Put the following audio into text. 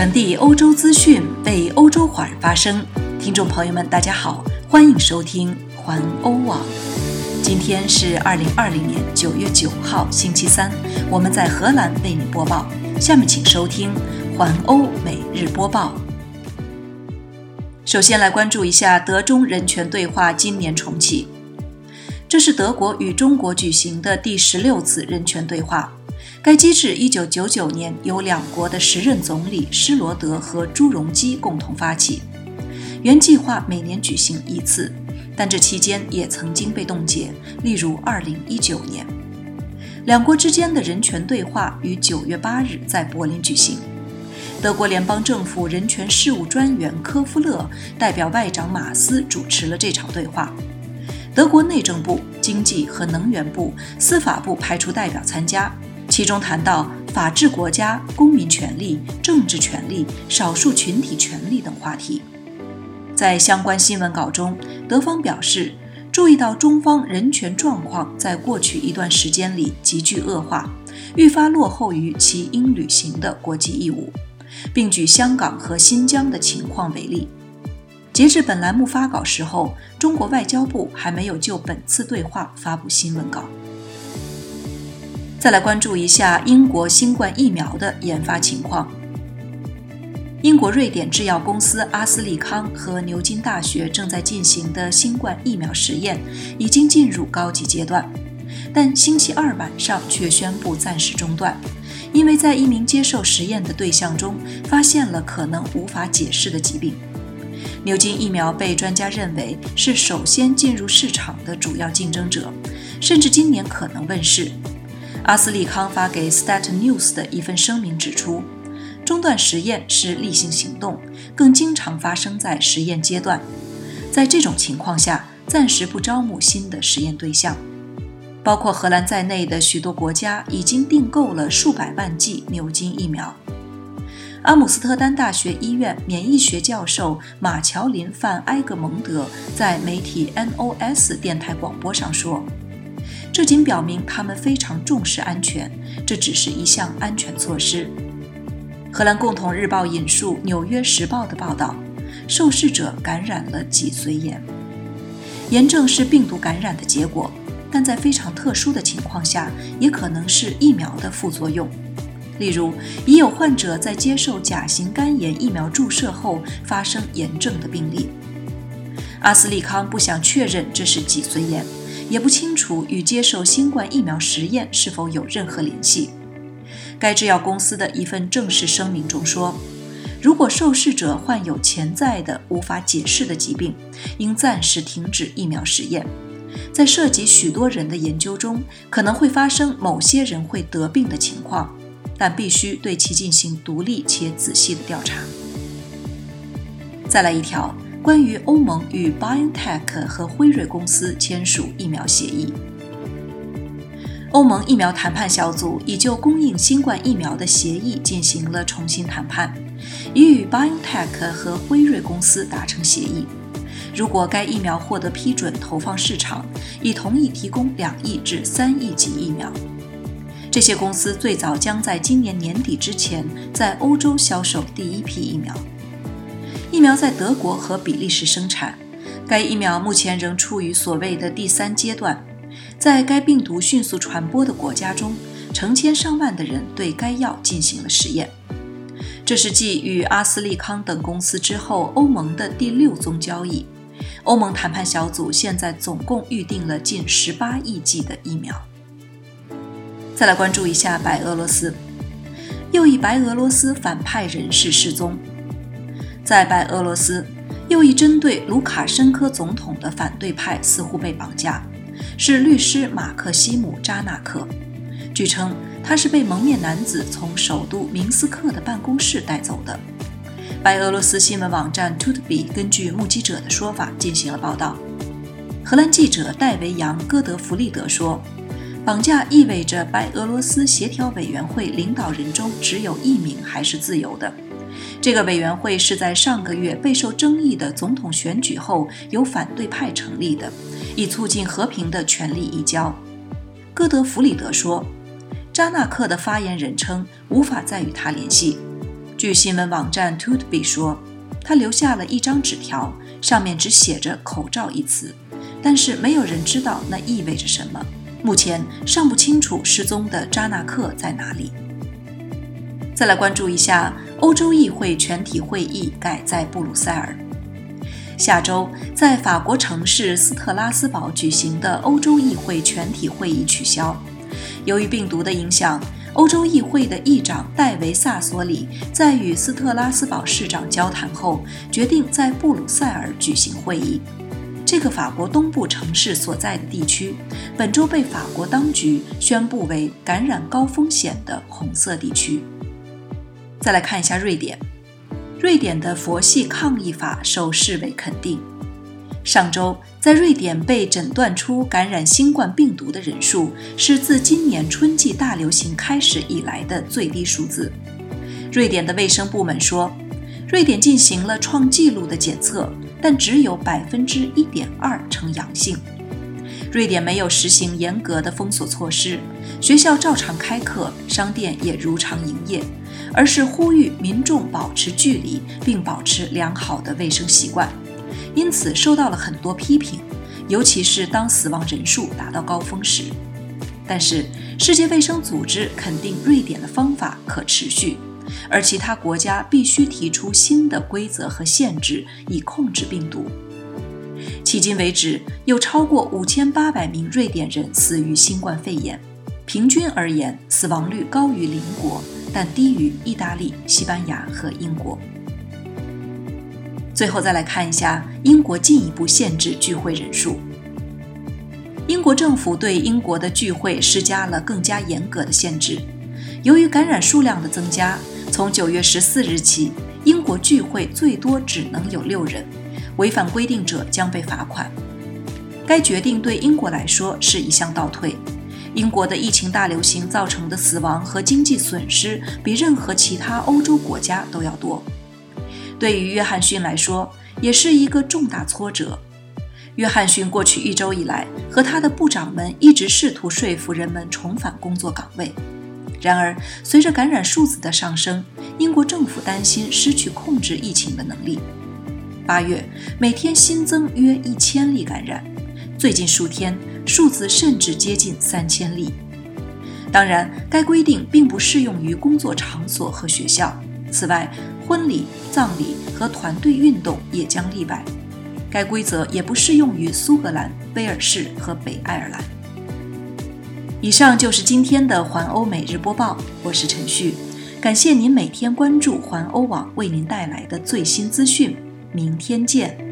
传递欧洲资讯，为欧洲华人发声。听众朋友们，大家好，欢迎收听环欧网。今天是二零二零年九月九号，星期三。我们在荷兰为您播报。下面请收听环欧每日播报。首先来关注一下德中人权对话今年重启。这是德国与中国举行的第十六次人权对话。该机制1999年由两国的时任总理施罗德和朱镕基共同发起，原计划每年举行一次，但这期间也曾经被冻结，例如2019年。两国之间的人权对话于9月8日在柏林举行，德国联邦政府人权事务专员科夫勒代表外长马斯主持了这场对话，德国内政部、经济和能源部、司法部派出代表参加。其中谈到法治国家、公民权利、政治权利、少数群体权利等话题。在相关新闻稿中，德方表示注意到中方人权状况在过去一段时间里急剧恶化，愈发落后于其应履行的国际义务，并举香港和新疆的情况为例。截至本栏目发稿时候，中国外交部还没有就本次对话发布新闻稿。再来关注一下英国新冠疫苗的研发情况。英国瑞典制药公司阿斯利康和牛津大学正在进行的新冠疫苗实验已经进入高级阶段，但星期二晚上却宣布暂时中断，因为在一名接受实验的对象中发现了可能无法解释的疾病。牛津疫苗被专家认为是首先进入市场的主要竞争者，甚至今年可能问世。阿斯利康发给 Stat News 的一份声明指出，中断实验是例行行动，更经常发生在实验阶段。在这种情况下，暂时不招募新的实验对象。包括荷兰在内的许多国家已经订购了数百万剂牛津疫苗。阿姆斯特丹大学医院免疫学教授马乔林·范埃格蒙德在媒体 NOS 电台广播上说。这仅表明他们非常重视安全，这只是一项安全措施。荷兰共同日报引述《纽约时报》的报道，受试者感染了脊髓炎，炎症是病毒感染的结果，但在非常特殊的情况下，也可能是疫苗的副作用。例如，已有患者在接受甲型肝炎疫苗注射后发生炎症的病例。阿斯利康不想确认这是脊髓炎。也不清楚与接受新冠疫苗实验是否有任何联系。该制药公司的一份正式声明中说：“如果受试者患有潜在的无法解释的疾病，应暂时停止疫苗实验。在涉及许多人的研究中，可能会发生某些人会得病的情况，但必须对其进行独立且仔细的调查。”再来一条。关于欧盟与 BioNTech 和辉瑞公司签署疫苗协议，欧盟疫苗谈判小组已就供应新冠疫苗的协议进行了重新谈判，已与 BioNTech 和辉瑞公司达成协议。如果该疫苗获得批准投放市场，已同意提供两亿至三亿剂疫苗。这些公司最早将在今年年底之前在欧洲销售第一批疫苗。疫苗在德国和比利时生产，该疫苗目前仍处于所谓的第三阶段。在该病毒迅速传播的国家中，成千上万的人对该药进行了实验。这是继与阿斯利康等公司之后，欧盟的第六宗交易。欧盟谈判小组现在总共预定了近十八亿剂的疫苗。再来关注一下白俄罗斯，又一白俄罗斯反派人士失踪。在白俄罗斯，又一针对卢卡申科总统的反对派似乎被绑架，是律师马克西姆·扎纳克。据称，他是被蒙面男子从首都明斯克的办公室带走的。白俄罗斯新闻网站 Tutbi 根据目击者的说法进行了报道。荷兰记者戴维扬·戈德弗利德说：“绑架意味着白俄罗斯协调委员会领导人中只有一名还是自由的。”这个委员会是在上个月备受争议的总统选举后由反对派成立的，以促进和平的权力移交。戈德弗里德说：“扎纳克的发言人称无法再与他联系。”据新闻网站 Tutby 说，他留下了一张纸条，上面只写着“口罩”一词，但是没有人知道那意味着什么。目前尚不清楚失踪的扎纳克在哪里。再来关注一下欧洲议会全体会议改在布鲁塞尔。下周在法国城市斯特拉斯堡举行的欧洲议会全体会议取消，由于病毒的影响，欧洲议会的议长戴维·萨索里在与斯特拉斯堡市长交谈后，决定在布鲁塞尔举行会议。这个法国东部城市所在的地区，本周被法国当局宣布为感染高风险的红色地区。再来看一下瑞典，瑞典的佛系抗疫法受世卫肯定。上周，在瑞典被诊断出感染新冠病毒的人数是自今年春季大流行开始以来的最低数字。瑞典的卫生部门说，瑞典进行了创纪录的检测。但只有百分之一点二呈阳性。瑞典没有实行严格的封锁措施，学校照常开课，商店也如常营业，而是呼吁民众保持距离并保持良好的卫生习惯。因此受到了很多批评，尤其是当死亡人数达到高峰时。但是世界卫生组织肯定瑞典的方法可持续。而其他国家必须提出新的规则和限制，以控制病毒。迄今为止，有超过五千八百名瑞典人死于新冠肺炎，平均而言，死亡率高于邻国，但低于意大利、西班牙和英国。最后再来看一下英国进一步限制聚会人数。英国政府对英国的聚会施加了更加严格的限制，由于感染数量的增加。从九月十四日起，英国聚会最多只能有六人，违反规定者将被罚款。该决定对英国来说是一项倒退。英国的疫情大流行造成的死亡和经济损失比任何其他欧洲国家都要多。对于约翰逊来说，也是一个重大挫折。约翰逊过去一周以来和他的部长们一直试图说服人们重返工作岗位。然而，随着感染数字的上升，英国政府担心失去控制疫情的能力。八月每天新增约一千例感染，最近数天数字甚至接近三千例。当然，该规定并不适用于工作场所和学校。此外，婚礼、葬礼和团队运动也将例外。该规则也不适用于苏格兰、威尔士和北爱尔兰。以上就是今天的环欧每日播报，我是陈旭，感谢您每天关注环欧网为您带来的最新资讯，明天见。